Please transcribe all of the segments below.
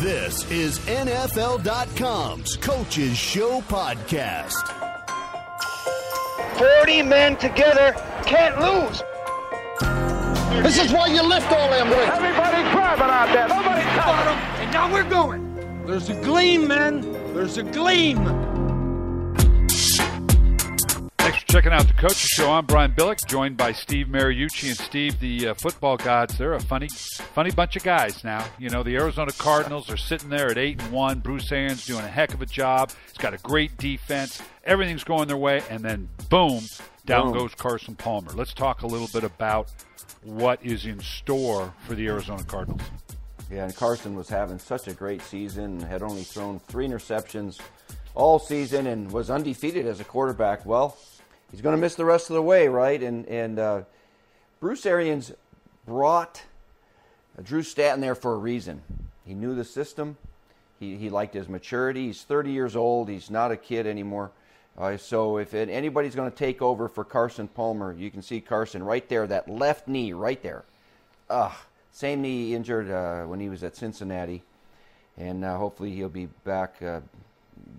This is NFL.com's Coaches Show podcast. 40 men together can't lose. This is why you lift all them weights. Everybody grabbing out there. Nobody touching. And now we're going. There's a gleam, men. There's a gleam. Checking out the Coaches Show. I'm Brian Billick, joined by Steve Mariucci and Steve, the uh, football gods. They're a funny, funny bunch of guys now. You know, the Arizona Cardinals are sitting there at eight and one. Bruce Arians doing a heck of a job. He's got a great defense. Everything's going their way, and then boom, down Boom. goes Carson Palmer. Let's talk a little bit about what is in store for the Arizona Cardinals. Yeah, and Carson was having such a great season, had only thrown three interceptions all season and was undefeated as a quarterback. Well, he's going to miss the rest of the way, right? And and uh, Bruce Arians brought uh, Drew Stanton there for a reason. He knew the system. He, he liked his maturity. He's 30 years old. He's not a kid anymore. Uh, so if it, anybody's going to take over for Carson Palmer, you can see Carson right there, that left knee right there. Ugh, same knee injured uh, when he was at Cincinnati, and uh, hopefully he'll be back uh,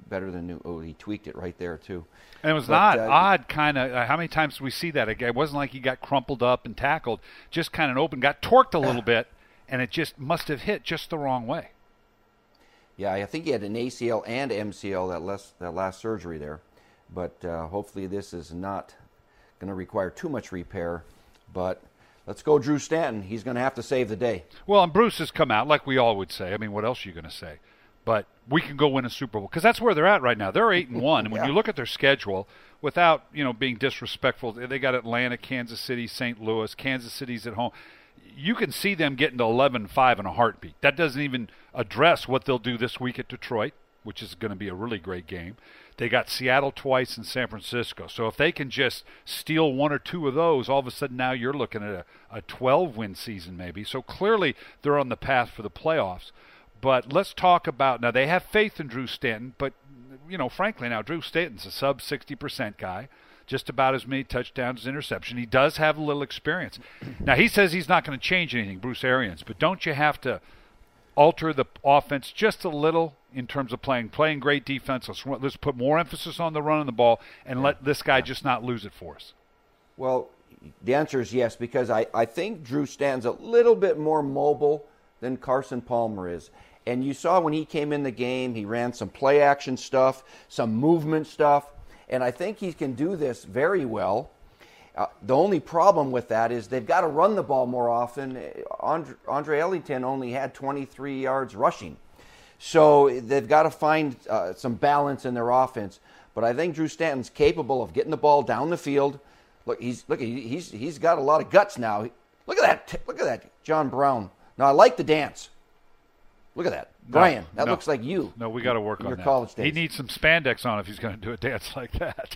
better than new. Oh, he tweaked it right there too. And it was But, not uh, odd, kind of. Uh, how many times did we see that? It wasn't like he got crumpled up and tackled, just kind of open, got torqued a little bit, and it just must have hit just the wrong way. Yeah, I think he had an ACL and MCL that last that last surgery there, but uh, hopefully this is not going to require too much repair. But let's go, Drew Stanton. He's going to have to save the day. Well, and Bruce has come out, like we all would say. I mean, what else are you going to say? But we can go win a Super Bowl because that's where they're at right now. They're eight and one. And when Yeah. you look at their schedule, without you know being disrespectful, they got Atlanta, Kansas City, St. Louis. Kansas City's at home. You can see them getting to 11-5 in a heartbeat. That doesn't even address what they'll do this week at Detroit, which is going to be a really great game. They got Seattle twice and San Francisco. So if they can just steal one or two of those, all of a sudden now you're looking at a, a 12 win season maybe. So clearly they're on the path for the playoffs. But let's talk about now they have faith in Drew Stanton, but you know, frankly now Drew Stanton's a sub 60% guy, just about as many touchdowns as interception. He does have a little experience. Now he says he's not going to change anything, Bruce Arians, but don't you have to alter the offense just a little in terms of playing playing great defense. Let's let's put more emphasis on the run of the ball and let this guy just not lose it for us. Well, the answer is yes, because I, I think Drew Stanton's a little bit more mobile than Carson Palmer is. And you saw when he came in the game, he ran some play action stuff, some movement stuff, and I think he can do this very well. Uh, the only problem with that is they've got to run the ball more often. Andre, Andre Ellington only had 23 yards rushing. So they've got to find uh, some balance in their offense. But I think Drew Stanton's capable of getting the ball down the field. Look, he's look, he- he's he's got a lot of guts now. Look at that! Look at that, John Brown. Now I like the dance. Look at that, Brian. that no. looks like you. No, we got to work on your that. college days. He needs some spandex on if he's going to do a dance like that.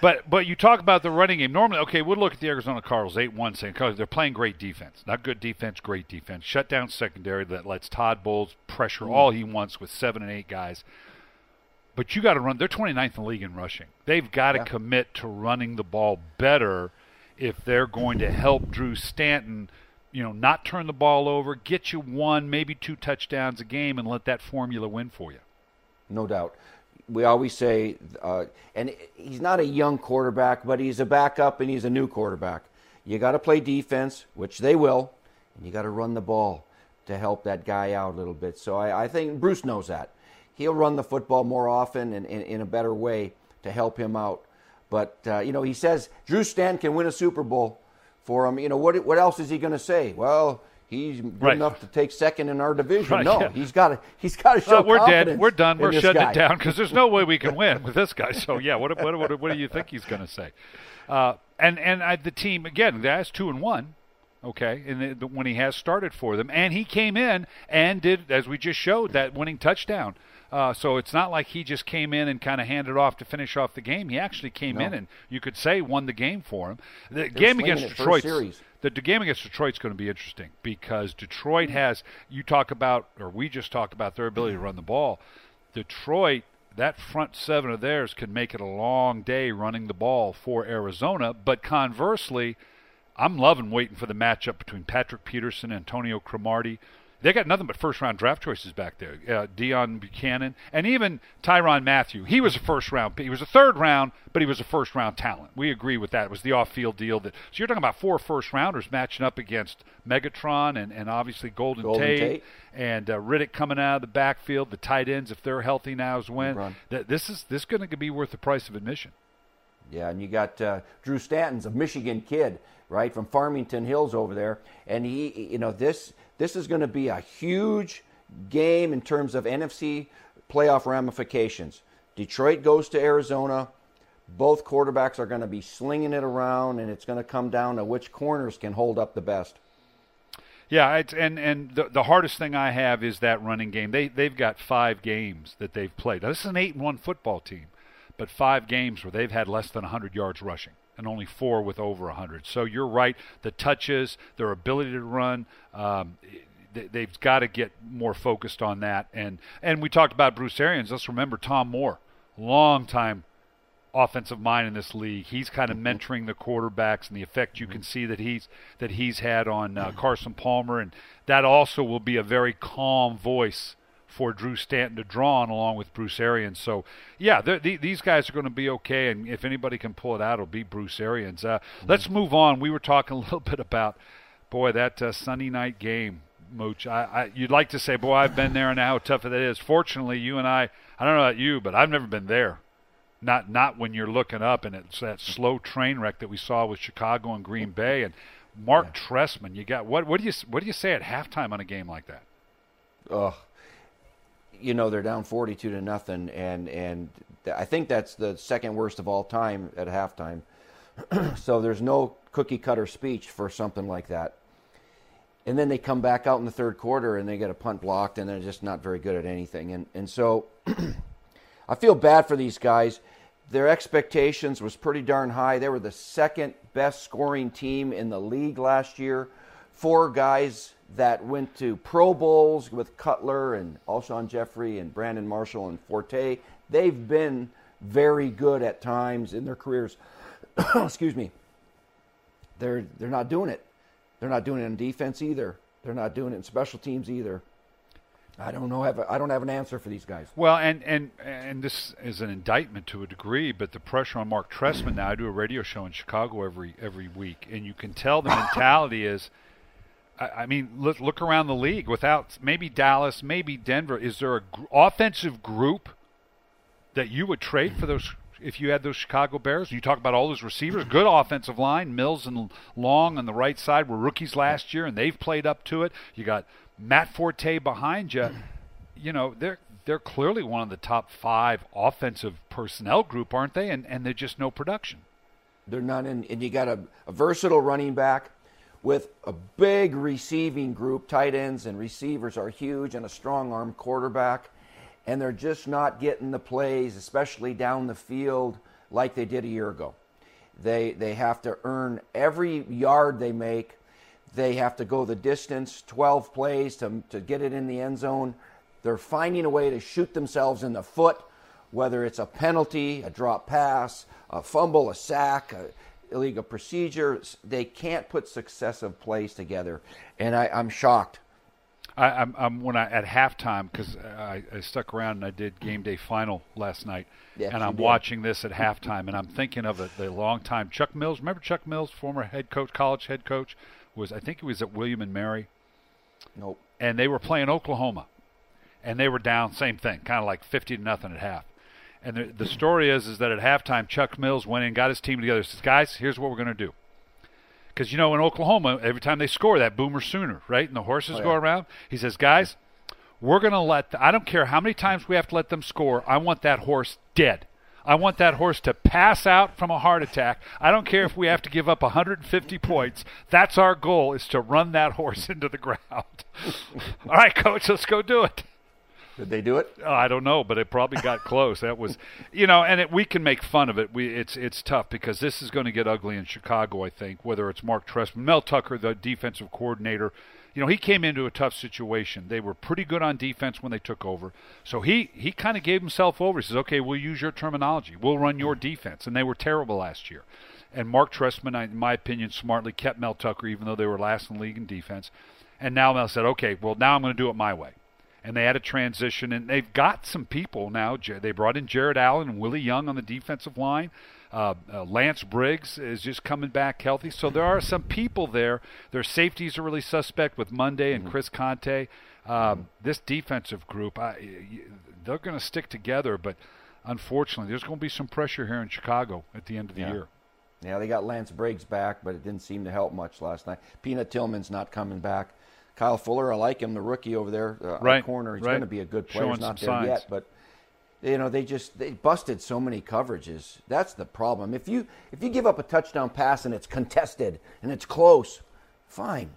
but but you talk about the running game. Normally, okay, we'll look at the Arizona Cardinals eight one, saying they're playing great defense, not good defense, great defense. Shut down secondary that lets Todd Bowles pressure Mm. all he wants with seven and eight guys. But you got to run. They're 29th in the league in rushing. They've got to Yeah. commit to running the ball better if they're going to help Drew Stanton, you know, not turn the ball over, get you one, maybe two touchdowns a game, and let that formula win for you. no doubt. We always say, uh, and he's not a young quarterback, but he's a backup and he's a new quarterback. You got to play defense, which they will, and you got to run the ball to help that guy out a little bit. So I, I think Bruce knows that. He'll run the football more often and, in a better way to help him out. But uh, you know, he says Drew Stanton can win a Super Bowl for him. You know, what what else is he going to say? Well. He's good Right. enough to take second in our division. Right, no, yeah. he's got to. He's got to show. Uh, we're dead. We're done. We're shutting guy. it down because there's no way we can win with this guy. So yeah, what what what, what do you think he's going to say? Uh, and and I, the team again, that's two and one. Okay, and the, the, when he has started for them, and he came in and did, as we just showed, that winning touchdown. Uh, so it's not like he just came in and kind of handed off to finish off the game. He actually came in and you could say won the game for him. The game against Detroit. The, the game against Detroit's going to be interesting because Detroit has you talk about or we just talked about their ability to run the ball. Detroit that front seven of theirs can make it a long day running the ball for Arizona, but conversely, I'm loving waiting for the matchup between Patrick Peterson, and Antonio Cromartie. They got nothing but first round draft choices back there. Uh, Deone Bucannon and even Tyrann Mathieu. He was a first round. He was a third round, but he was a first round talent. We agree with that. It was the off field deal. That so you're talking about four first rounders matching up against Megatron and, and obviously Golden, Golden Tate, Tate. and uh, Riddick coming out of the backfield. The tight ends, if they're healthy now, is when th- this is this going to be worth the price of admission. Yeah, and you got uh, Drew Stanton's a Michigan kid, right, from Farmington Hills over there, and he, you know, this this is going to be a huge game in terms of NFC playoff ramifications. Detroit goes to Arizona. Both quarterbacks are going to be slinging it around, and it's going to come down to which corners can hold up the best. Yeah, and and the, the hardest thing I have is that running game. They they've got five games that they've played. Now, this is an eight and one football team, but five games where they've had less than hundred yards rushing, and only four with over hundred. So you're right. The touches, their ability to run. Um, they, they've got to get more focused on that. And and we talked about Bruce Arians. Let's remember Tom Moore, long time offensive mind in this league. He's kind of mentoring the quarterbacks and the effect you can see that he's that he's had on uh, Carson Palmer, and that also will be a very calm voice for Drew Stanton to draw on along with Bruce Arians. So yeah, the, these guys are going to be okay, and if anybody can pull it out, it'll be Bruce Arians. Uh, let's move on. We were talking a little bit about boy that uh, Sunday night game. Mooch, I, I, you'd like to say, boy, I've been there and how tough that is. Fortunately, you and I, I don't know about you, but I've never been there not not when you're looking up and it's that slow train wreck that we saw with Chicago and Green Bay and Mark yeah. Trestman. You got what? What do you what do you say at halftime on a game like that? Oh, you know they're down forty-two to nothing, and and I think that's the second worst of all time at halftime. so there's no cookie cutter speech for something like that. And then they come back out in the third quarter and they get a punt blocked, and they're just not very good at anything. And and so I feel bad for these guys their expectations was pretty darn high. They were the second best scoring team in the league last year. Four guys that went to Pro Bowls with Cutler and Alshon Jeffery and Brandon Marshall and Forte. They've been very good at times in their careers. Excuse me. They're they're not doing it. They're not doing it in defense either. They're not doing it in special teams either. I don't know. Have a, I don't have an answer for these guys. Well, and and and this is an indictment to a degree, but the pressure on Mark Trestman now. I do a radio show in Chicago every every week, and you can tell the mentality is. I, mean, look look around the league. Without maybe Dallas, maybe Denver, is there a gr- offensive group that you would trade for those if you had those Chicago Bears. You talk about all those receivers, good offensive line. Mills and Long on the right side were rookies last year, and they've played up to it. You got Matt Forte behind you, you know, they're they're clearly one of the top five offensive personnel group, aren't they? And and they're just no production. They're not in, and you got a, a versatile running back with a big receiving group. Tight ends and receivers are huge, and a strong arm quarterback, and they're just not getting the plays, especially down the field, like they did a year ago. They they have to earn every yard they make they have to go the distance, 12 plays to, to get it in the end zone. They're finding a way to shoot themselves in the foot, whether it's a penalty, a drop pass, a fumble, a sack, a illegal procedures. They can't put successive plays together. And I, I'm shocked. I, am I'm, I'm when I at halftime because I, I, stuck around and I did game day final last night, yes, and I'm did. watching this at halftime, and I'm thinking of it, the long time Chuck Mills. Remember Chuck Mills, former head coach, college head coach, was I think he was at William and Mary. Nope. And they were playing Oklahoma, and they were down same thing, kind of like fifty to nothing at half. And the, the story is is that at halftime, Chuck Mills went in, got his team together, says, "Guys, here's what we're going to do." Because you know in Oklahoma, every time they score, that Boomer Sooner, right, and the horses oh, yeah. go around. He says, "Guys, we're going to let. The, I don't care how many times we have to let them score. I want that horse dead." I want that horse to pass out from a heart attack. I don't care if we have to give up 150 points. That's our goal is to run that horse into the ground. All right, coach, let's go do it. Did they do it? Oh, I don't know, but it probably got close. That was, you know, and it, we can make fun of it. We it's it's tough because this is going to get ugly in Chicago. I think whether it's Mark Trestman, Mel Tucker, the defensive coordinator, you know, he came into a tough situation. They were pretty good on defense when they took over. So he, he kind of gave himself over. He says, okay, we'll use your terminology. We'll run your defense. And they were terrible last year. And Mark Trestman, in my opinion, smartly kept Mel Tucker, even though they were last in the league in defense. And now Mel said, okay, well now I'm going to do it my way. And they had a transition, and they've got some people now. They brought in Jared Allen and Willie Young on the defensive line. Uh, uh, Lance Briggs is just coming back healthy. So there are some people there. Their safeties are really suspect with Mundy and Chris Conte. Um, this defensive group, I, they're going to stick together, but unfortunately, there's going to be some pressure here in Chicago at the end of the Yeah. year. Yeah, they got Lance Briggs back, but it didn't seem to help much last night. Peanut Tillman's not coming back. Kyle Fuller, I like him, the rookie over there, uh, Right, corner. He's right. going to be a good player. Showing He's not there signs. yet, but you know they just they busted so many coverages. That's the problem. If you if you give up a touchdown pass and it's contested and it's close, fine.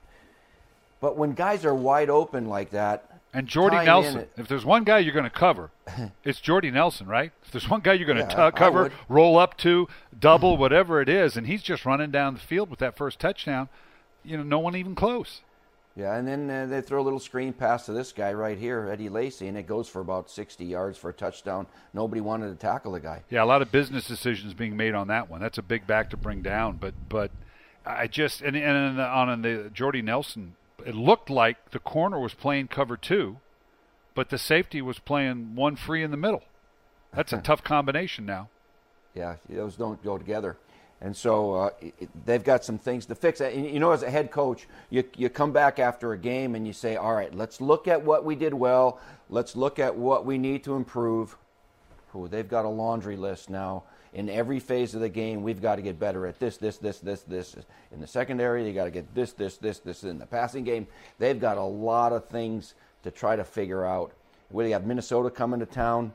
But when guys are wide open like that, And Jordy in Nelson, if there's one guy you're going to cover, it's Jordy Nelson, right? If there's one guy you're going to Yeah, I cover, roll up to, double, whatever it is, and he's just running down the field with that first touchdown, you know, no one even close. Yeah, and then uh, they throw a little screen pass to this guy right here, Eddie Lacy, and it goes for about 60 yards for a touchdown. Nobody wanted to tackle the guy. Yeah, a lot of business decisions being made on that one. That's a big back to bring down, but but I just and and on the Jordy Nelson, it looked like the corner was playing cover two, but the safety was playing one free in the middle. That's a tough combination now. Yeah, those don't go together. And so uh, it, they've got some things to fix. And you know, as a head coach, you, you come back after a game and you say, all right, let's look at what we did well. Let's look at what we need to improve. Ooh, they've got a laundry list now. In every phase of the game, we've got to get better at this, this, this, this, this. In the secondary, they got to get this, this, this, this. In the passing game, they've got a lot of things to try to figure out. We got Minnesota coming to town,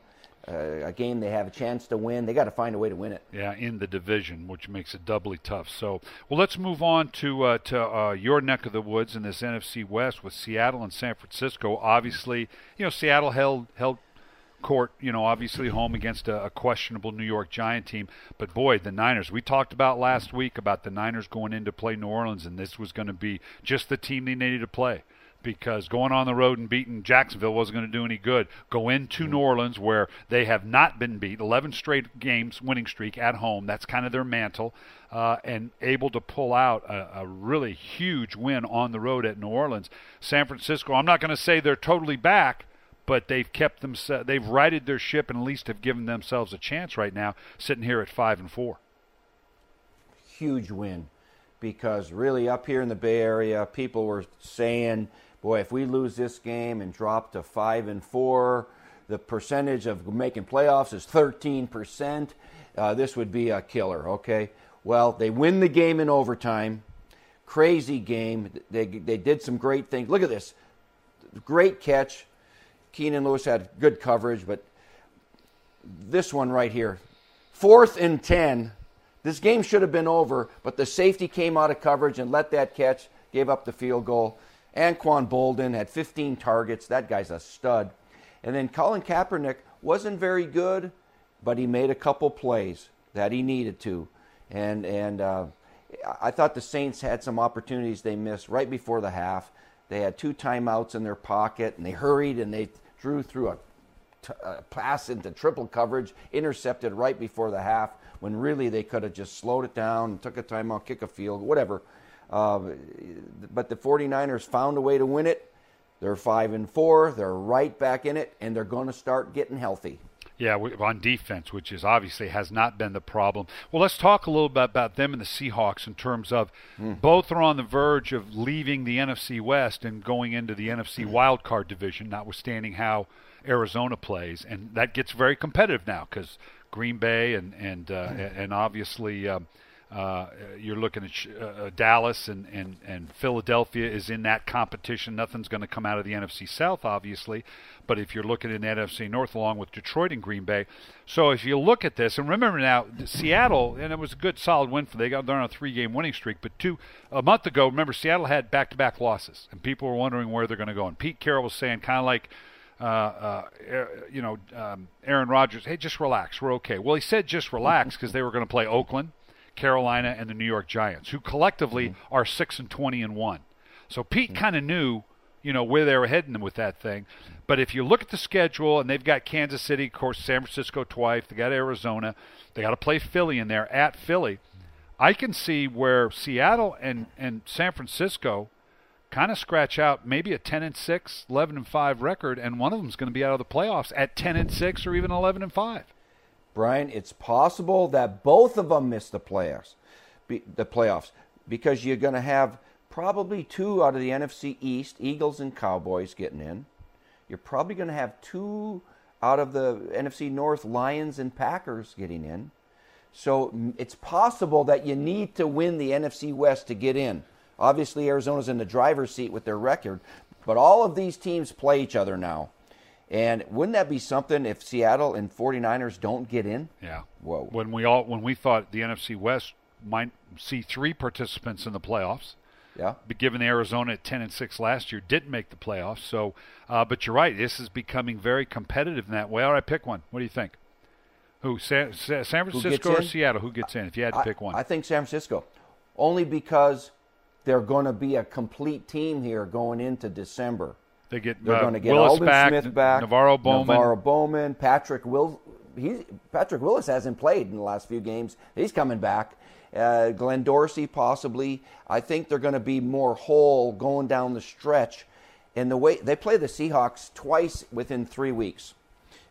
uh, a game they have a chance to win. They got to find a way to win it. Yeah, in the division, which makes it doubly tough. So, well, let's move on to uh, to uh, your neck of the woods in this NFC West with Seattle and San Francisco. Obviously, you know Seattle held held court, you know, obviously home against a, a questionable New York Giant team. But boy, the Niners. We talked about last week about the Niners going in to play New Orleans, and this was going to be just the team they needed to play. Because going on the road and beating Jacksonville wasn't going to do any good. Go into New Orleans where they have not been beat, 11 straight games winning streak at home. That's kind of their mantle, uh, and able to pull out a, a really huge win on the road at New Orleans. San Francisco. I'm not going to say they're totally back, but they've kept them. They've righted their ship and at least have given themselves a chance right now, sitting here at five and four. huge win because really up here in the Bay Area, people were saying, "Boy, if we lose this game and drop to five and four, the percentage of making playoffs is 13 percent. Uh, this would be a killer." Okay, well, they win the game in overtime. Crazy game. They they did some great things. Look at this, great catch. Keenan Lewis had good coverage, but this one right here, fourth and 10. This game should have been over, but the safety came out of coverage and let that catch, gave up the field goal. Anquan Boldin had 15 targets. That guy's a stud. And then Colin Kaepernick wasn't very good, but he made a couple plays that he needed to. And, and uh, I thought the Saints had some opportunities they missed right before the half. They had two timeouts in their pocket, and they hurried and they drew through a t- uh, pass into triple coverage, intercepted right before the half, when really they could have just slowed it down, took a timeout, kick a field, whatever. Uh, but the 49ers found a way to win it. They're five and four. They're right back in it, and they're going to start getting healthy. Yeah, on defense, which is obviously has not been the problem. Well, let's talk a little bit about them and the Seahawks in terms of both are on the verge of leaving the NFC West and going into the NFC wild card division, notwithstanding how Arizona plays, and that gets very competitive now because Green Bay and and uh, and obviously. Um, uh, you're looking at uh, uh, Dallas and, and, and Philadelphia is in that competition. Nothing's going to come out of the NFC South, obviously, but if you're looking in NFC North along with Detroit and Green Bay, so if you look at this and remember now Seattle, and it was a good solid win for they got they're on a three-game winning streak, but two a month ago, remember Seattle had back-to-back losses, and people were wondering where they're going to go. And Pete Carroll was saying kind of like uh, uh, you know, um, Aaron Rodgers, hey, just relax, we're okay. Well, he said just relax because they were going to play Oakland, Carolina, and the New York Giants, who collectively mm-hmm. are six and twenty and one. So Pete mm-hmm. kind of knew, you know, where they were heading with that thing. But if you look at the schedule, and they've got Kansas City, of course, San Francisco twice, they got Arizona, they got to play Philly in there at Philly. I can see where Seattle and and San Francisco kind of scratch out maybe a 10 and 6, 11 and 5 record, and one of them is going to be out of the playoffs at 10 and 6 or even 11 and 5. Brian, it's possible that both of them miss the playoffs, the playoffs, because you're going to have probably two out of the NFC East, Eagles and Cowboys, getting in. You're probably going to have two out of the NFC North, Lions and Packers, getting in. So it's possible that you need to win the NFC West to get in. Obviously, Arizona's in the driver's seat with their record, but all of these teams play each other now. And wouldn't that be something if Seattle and 49ers don't get in? Yeah. Whoa. When we all when we thought the NFC West might see three participants in the playoffs. Yeah. But given Arizona at 10 and 6 last year didn't make the playoffs. So, uh, but you're right. This is becoming very competitive in that way. All right, pick one. What do you think? Who San, San Francisco or in? Seattle? Who gets in? If you had to I, pick one, I think San Francisco, only because they're going to be a complete team here going into December. They get They're uh, going to get Willis Aldon back, Smith back, NaVorro Bowman. NaVorro Bowman, Patrick Will. He's, Patrick Willis hasn't played in the last few games. He's coming back. Uh, Glenn Dorsey possibly. I think they're going to be more whole going down the stretch. And the way they play the Seahawks twice within three weeks,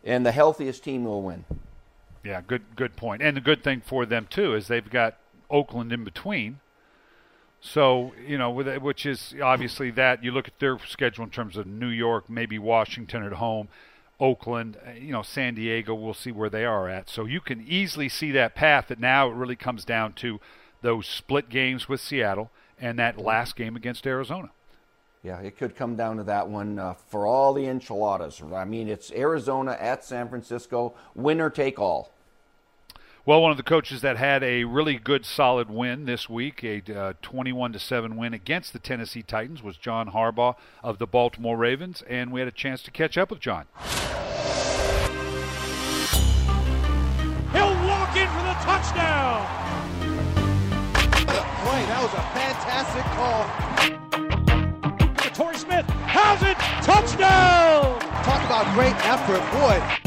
and the healthiest team will win. Yeah, good good point. And the good thing for them too is they've got Oakland in between. So you know, with it- which is obviously that you look at their schedule in terms of New York, maybe Washington at home, Oakland, uh, you know, San Diego. We'll see where they are at. So you can easily see that path. That now it really comes down to those split games with Seattle and that last game against Arizona. Yeah, it could come down to that one uh, for all the enchiladas. I mean, it's Arizona at San Francisco, winner take all. Well, one of the coaches that had a really good, solid win this week, a uh, 21 to seven win against the Tennessee Titans, was John Harbaugh of the Baltimore Ravens, and we had a chance to catch up with John. He'll walk in for the touchdown. Boy, that was a fantastic call. Torrey Smith has it. Touchdown. Talk about great effort, boy.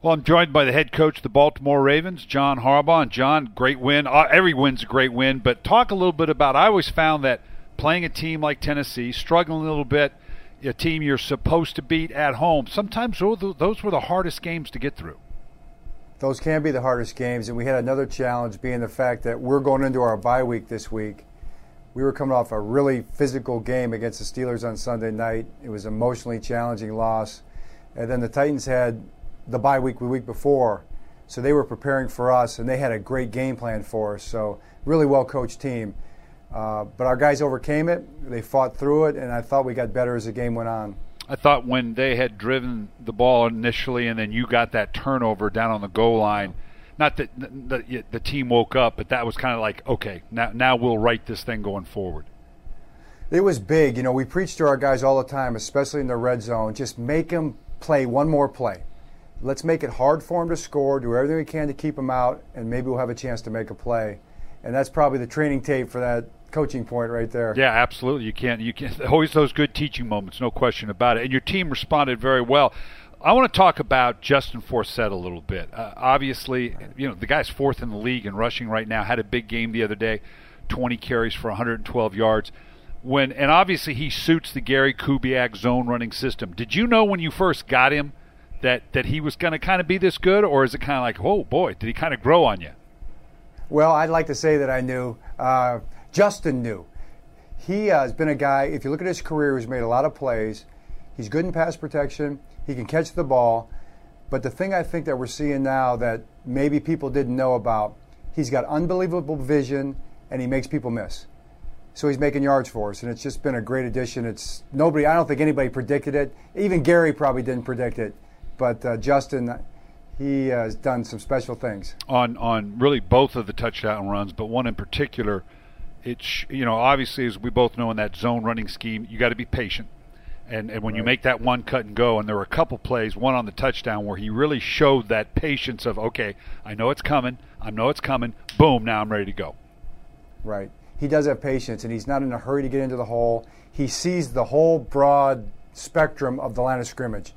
Well, I'm joined by the head coach of the Baltimore Ravens, John Harbaugh. And John, great win. Uh, every win's a great win, but talk a little bit about. I always found that playing a team like Tennessee, struggling a little bit, a team you're supposed to beat at home. Sometimes those were the hardest games to get through. Those can be the hardest games, and we had another challenge being the fact that we're going into our bye week this week. We were coming off a really physical game against the Steelers on Sunday night. It was an emotionally challenging loss. And then the Titans had the bye week the week before, so they were preparing for us, and they had a great game plan for us. So, really well coached team. Uh, but our guys overcame it, they fought through it, and I thought we got better as the game went on. I thought when they had driven the ball initially, and then you got that turnover down on the goal line. Not that the, the team woke up, but that was kind of like, okay, now now we'll write this thing going forward. It was big. You know, we preach to our guys all the time, especially in the red zone. Just make them play one more play. Let's make it hard for him to score. Do everything we can to keep him out, and maybe we'll have a chance to make a play. And that's probably the training tape for that coaching point right there. Yeah, absolutely. You can't. You can't. Always those good teaching moments, no question about it. And your team responded very well. I want to talk about Justin Forsett a little bit. Uh, obviously, you know the guy's fourth in the league in rushing right now. Had a big game the other day, 20 carries for 112 yards. When and obviously he suits the Gary Kubiak zone running system. Did you know when you first got him that that he was going to kind of be this good, or is it kind of like, oh boy, did he kind of grow on you? Well, I'd like to say that I knew. Uh, Justin knew. He uh, has been a guy, if you look at his career, he's made a lot of plays. He's good in pass protection. He can catch the ball. But the thing I think that we're seeing now that maybe people didn't know about, he's got unbelievable vision and he makes people miss. So he's making yards for us, and it's just been a great addition. It's nobody. I don't think anybody predicted it. Even Gary probably didn't predict it, but uh, Justin, he has done some special things on on really both of the touchdown runs, but one in particular. It's you know obviously as we both know in that zone running scheme, you got to be patient, and and when right. you make that one cut and go, and there were a couple plays, one on the touchdown where he really showed that patience of okay, I know it's coming, I know it's coming, boom, now I'm ready to go. Right. He does have patience, and he's not in a hurry to get into the hole. He sees the whole broad spectrum of the line of scrimmage.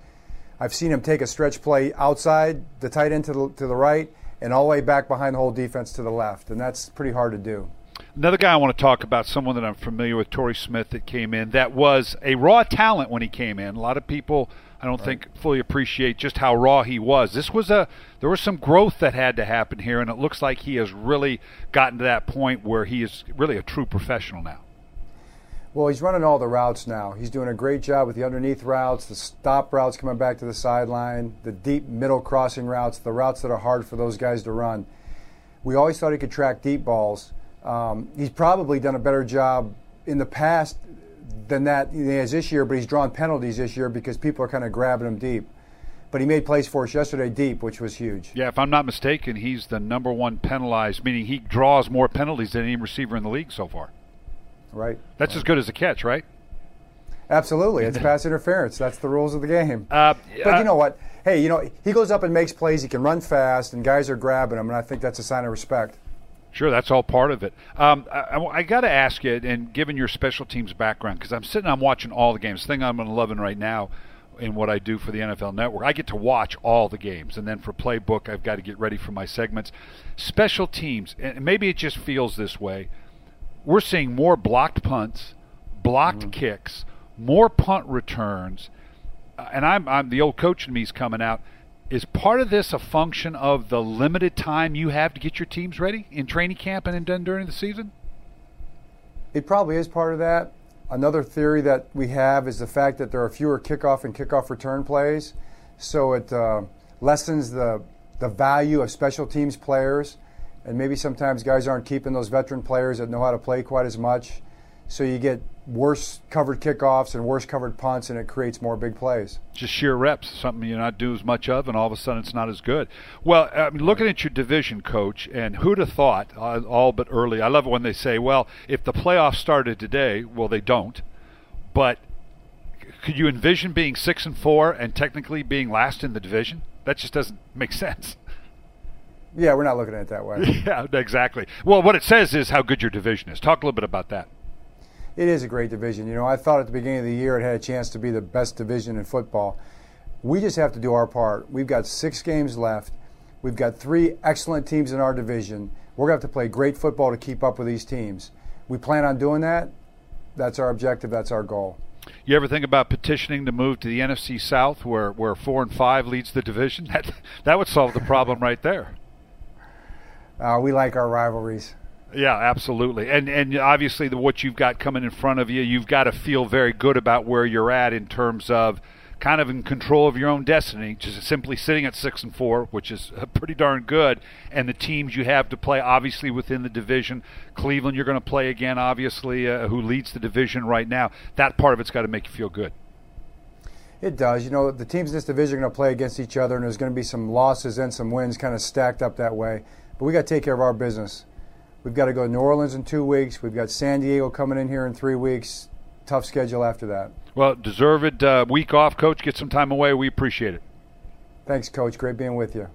I've seen him take a stretch play outside the tight end to the, to the right and all the way back behind the whole defense to the left, and that's pretty hard to do. Another guy I want to talk about, someone that I'm familiar with, Torrey Smith, that came in, that was a raw talent when he came in. A lot of people, I don't right. think, fully appreciate just how raw he was. This was a there was some growth that had to happen here, and it looks like he has really gotten to that point where he is really a true professional now. Well, he's running all the routes now. He's doing a great job with the underneath routes, the stop routes coming back to the sideline, the deep middle crossing routes, the routes that are hard for those guys to run. We always thought he could track deep balls. Um, he's probably done a better job in the past than that he has this year, but he's drawn penalties this year because people are kind of grabbing him deep. But he made plays for us yesterday deep, which was huge. Yeah, if I'm not mistaken, he's the number one penalized, meaning he draws more penalties than any receiver in the league so far. Right. That's as good as a catch, right? Absolutely. It's pass interference. That's the rules of the game. Uh, but you know what? Hey, you know, he goes up and makes plays. He can run fast, and guys are grabbing him, and I think that's a sign of respect. Sure, that's all part of it. Um, I, I got to ask you, and given your special teams background, because I'm sitting, I'm watching all the games. The thing I'm loving right now in what I do for the NFL Network, I get to watch all the games, and then for Playbook, I've got to get ready for my segments. Special teams, and maybe it just feels this way. We're seeing more blocked punts, blocked mm-hmm. kicks, more punt returns, uh, and I'm, I'm the old coach in me's coming out is part of this a function of the limited time you have to get your teams ready in training camp and then during the season? It probably is part of that. Another theory that we have is the fact that there are fewer kickoff and kickoff return plays, so it uh, lessens the the value of special teams players, and maybe sometimes guys aren't keeping those veteran players that know how to play quite as much, so you get worse covered kickoffs and worse covered punts, and it creates more big plays. Just sheer reps, something you're not do as much of, and all of a sudden it's not as good. Well, I mean, looking at your division, coach, and who'd have thought, uh, all but early, I love it when they say, well, if the playoffs started today, well, they don't, but could you envision being six and four and technically being last in the division? That just doesn't make sense. Yeah, we're not looking at it that way. yeah, exactly. Well, what it says is how good your division is. Talk a little bit about that it is a great division. You know, I thought at the beginning of the year it had a chance to be the best division in football. We just have to do our part. We've got six games left. We've got three excellent teams in our division. We're going to have to play great football to keep up with these teams. We plan on doing that. That's our objective. That's our goal. You ever think about petitioning to move to the NFC South, where, where four and five leads the division? That that would solve the problem right there. Uh, we like our rivalries. Yeah, absolutely. And and obviously the what you've got coming in front of you, you've got to feel very good about where you're at in terms of kind of in control of your own destiny, just simply sitting at 6 and 4, which is pretty darn good, and the teams you have to play obviously within the division. Cleveland you're going to play again obviously uh, who leads the division right now. That part of it's got to make you feel good. It does. You know, the teams in this division are going to play against each other, and there's going to be some losses and some wins kind of stacked up that way. But we got to take care of our business. We've got to go to New Orleans in two weeks. We've got San Diego coming in here in three weeks. Tough schedule after that. Well, deserved uh, week off, Coach. Get some time away. We appreciate it. Thanks, Coach. Great being with you.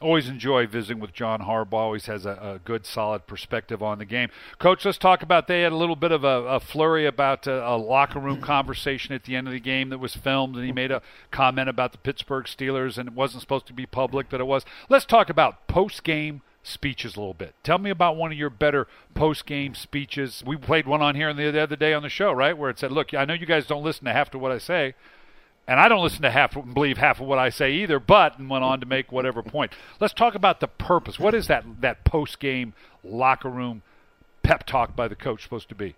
Always enjoy visiting with John Harbaugh. Always has a, a, good, solid perspective on the game. Coach, let's talk about. They had a little bit of a, a flurry about a, a, locker room conversation at the end of the game that was filmed, and he made a comment about the Pittsburgh Steelers, and it wasn't supposed to be public, but it was. Let's talk about post game speeches a little bit. Tell me about one of your better post game speeches. We played one on here the other day on the show, right, where it said, "Look, I know you guys don't listen to half to what I say." And I don't listen to half and believe half of what I say either, but and went on to make whatever point. Let's talk about the purpose. What is that that post game locker room pep talk by the coach supposed to be?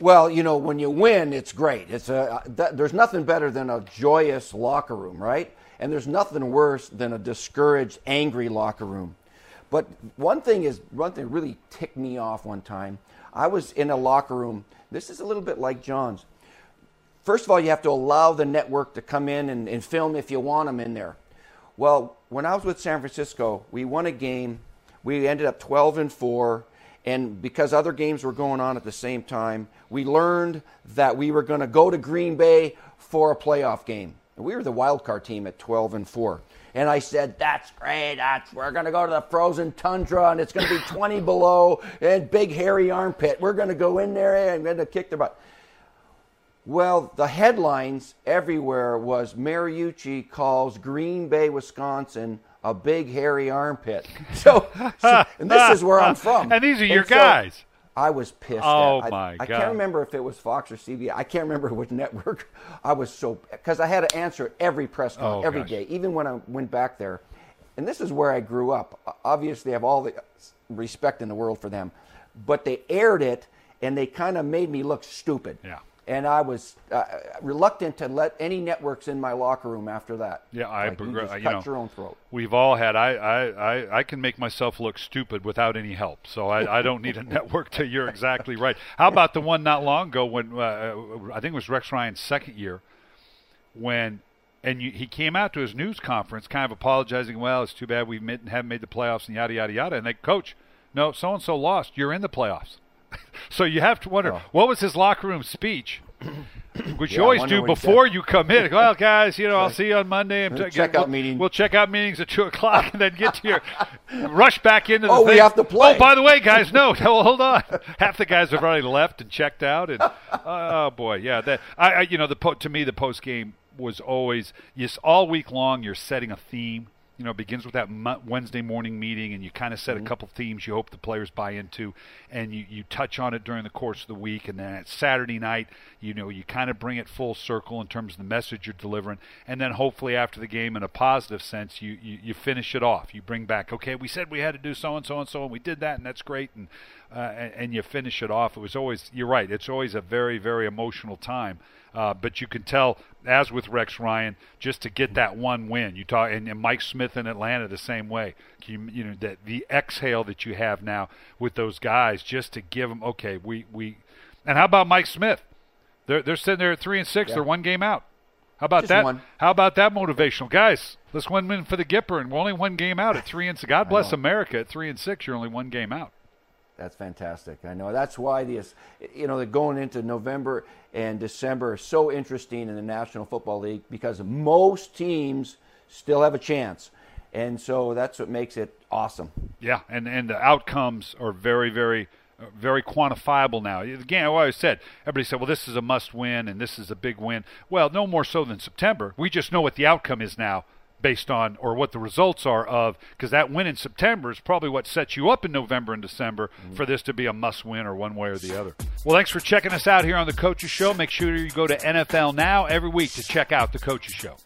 Well, you know, when you win, it's great. It's a th- there's nothing better than a joyous locker room, right? And there's nothing worse than a discouraged, angry locker room. But one thing is, one thing really ticked me off one time. I was in a locker room. This is a little bit like John's. First of all, you have to allow the network to come in and, and film if you want them in there. Well, when I was with San Francisco, we won a game. We ended up 12 and 4. And because other games were going on at the same time, we learned that we were going to go to Green Bay for a playoff game. We were the wild card team at 12 and 4. And I said, that's great. That's, we're going to go to the frozen tundra and it's going to be 20 below and big hairy armpit. We're going to go in there and going to kick their butt. Well, the headlines everywhere was Mariucci calls Green Bay, Wisconsin a big hairy armpit. So, so and this is where I'm from. And these are your so guys. I was pissed. Oh, at. I, my I God. can't remember if it was Fox or CBS. I can't remember which network. I was so because I had to answer every press Oh, con every gosh. day, even when I went back there. And this is where I grew up. Obviously, I have all the respect in the world for them, but they aired it and they kind of made me look stupid. Yeah. And I was uh, reluctant to let any networks in my locker room after that. Yeah, I Like, you you cut know, your own throat. We've all had. I, I, I, I can make myself look stupid without any help, so I, I don't need a network. To you're exactly right. How about the one not long ago when uh, I think it was Rex Ryan's second year, when and you, he came out to his news conference, kind of apologizing. Well, it's too bad we made, haven't made the playoffs and yada yada yada. And they, coach, no, so and so lost. You're in the playoffs. So you have to wonder Oh. what was his locker room speech. Which Yeah, you always do what he said. before you come in. Well, guys, you know, I'll see you on Monday. And Uh, t- check out we'll- meeting. We'll check out meetings at two o'clock, and then get to your rush back into the. Oh, we have to play. Oh, by the way, guys, no, no, hold on. Half the guys have already left and checked out, and oh boy, yeah. That I, I you know, the po- to me the post game was always yes, all week long. You're setting a theme. You know, it begins with that Wednesday morning meeting, and you kind of set a mm-hmm. couple themes you hope the players buy into, and you, you touch on it during the course of the week, and then at Saturday night, you know, you kind of bring it full circle in terms of the message you're delivering, and then hopefully after the game, in a positive sense, you you, you finish it off. You bring back, okay, we said we had to do so and so and so, and we did that, and that's great, and uh, and, and you finish it off. It was always, you're right, it's always a very very emotional time. Uh, but you can tell, as with Rex Ryan, just to get that one win. You talk, and, and Mike Smith in Atlanta the same way. You, you know that the exhale that you have now with those guys, just to give them, okay, we we, and how about Mike Smith? They're they're sitting there at three and six. Yeah. They're one game out. How about Just that? one. How about that motivational, guys? Let's win win for the Gipper, and we're only one game out at three and six. God bless. America at three and six. You're only one game out. That's fantastic. I know. That's why this, you know, going into November and December is so interesting in the National Football League because most teams still have a chance, and so that's what makes it awesome. Yeah, and and the outcomes are very, very, very quantifiable now. Again, I always said everybody said, "Well, this is a must-win and this is a big win." Well, no more so than September. We just know what the outcome is now, based on or what the results are of because that win in September is probably what sets you up in November and December mm-hmm. for this to be a must-win or one way or the other. Well, thanks for checking us out here on the Coaches Show. Make sure you go to NFL Now every week to check out the Coaches Show.